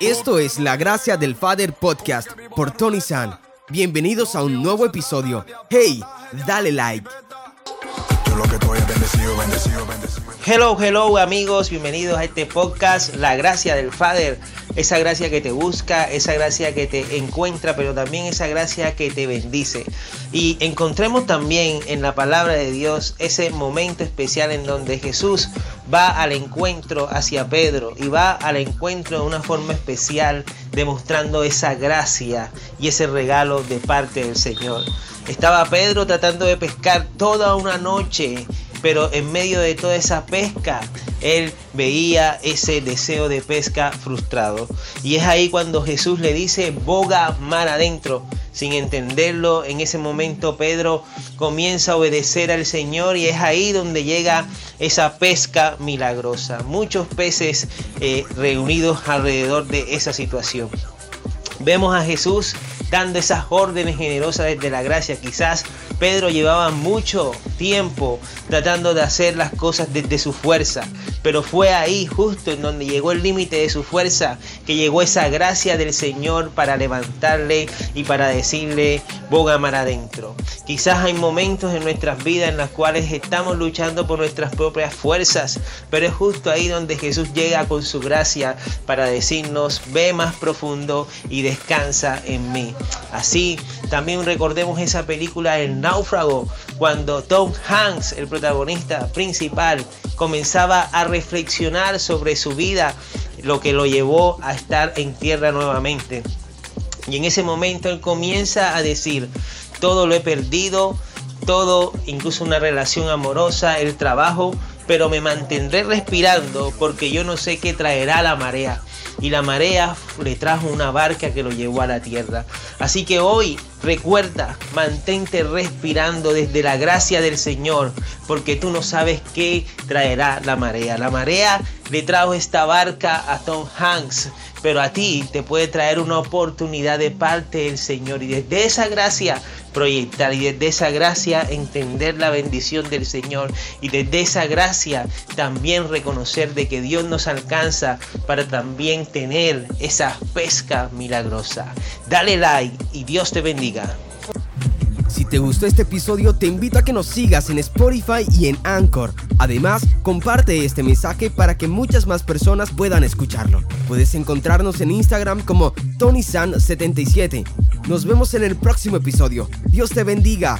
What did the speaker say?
Esto es La Gracia del Father Podcast por Tony San. Bienvenidos a un nuevo episodio. Hey, dale like. Hello, hello amigos, bienvenidos a este podcast, La Gracia del Father. Esa gracia que te busca, esa gracia que te encuentra, pero también esa gracia que te bendice. Y encontremos también en la palabra de Dios ese momento especial en donde Jesús va al encuentro hacia Pedro y va al encuentro de una forma especial, demostrando esa gracia y ese regalo de parte del Señor. Estaba Pedro tratando de pescar toda una noche pero en medio de toda esa pesca, él veía ese deseo de pesca frustrado. Y es ahí cuando Jesús le dice, boga mar adentro. Sin entenderlo, en ese momento Pedro comienza a obedecer al Señor y es ahí donde llega esa pesca milagrosa. Muchos peces eh, reunidos alrededor de esa situación. Vemos a Jesús dando esas órdenes generosas desde la gracia. Quizás Pedro llevaba mucho tiempo tratando de hacer las cosas desde su fuerza, pero fue ahí justo en donde llegó el límite de su fuerza que llegó esa gracia del Señor para levantarle y para decirle, boga mar adentro. Quizás hay momentos en nuestras vidas en las cuales estamos luchando por nuestras propias fuerzas, pero es justo ahí donde Jesús llega con su gracia para decirnos, ve más profundo y descansa en mí. Así, también recordemos esa película El náufrago, cuando Tom Hanks, el protagonista principal, comenzaba a reflexionar sobre su vida, lo que lo llevó a estar en tierra nuevamente. Y en ese momento él comienza a decir, todo lo he perdido, todo, incluso una relación amorosa, el trabajo, pero me mantendré respirando porque yo no sé qué traerá la marea y la marea le trajo una barca que lo llevó a la tierra. Así que hoy recuerda, mantente respirando desde la gracia del Señor, porque tú no sabes qué traerá la marea. La marea le trajo esta barca a Tom Hanks, pero a ti te puede traer una oportunidad de parte del Señor y desde esa gracia proyectar y desde esa gracia entender la bendición del Señor y desde esa gracia también reconocer de que Dios nos alcanza para también tener esa pesca milagrosa. Dale like y Dios te bendiga. Te gustó este episodio, te invito a que nos sigas en Spotify y en Anchor. Además, comparte este mensaje para que muchas más personas puedan escucharlo. Puedes encontrarnos en Instagram como TonySan77. Nos vemos en el próximo episodio. Dios te bendiga.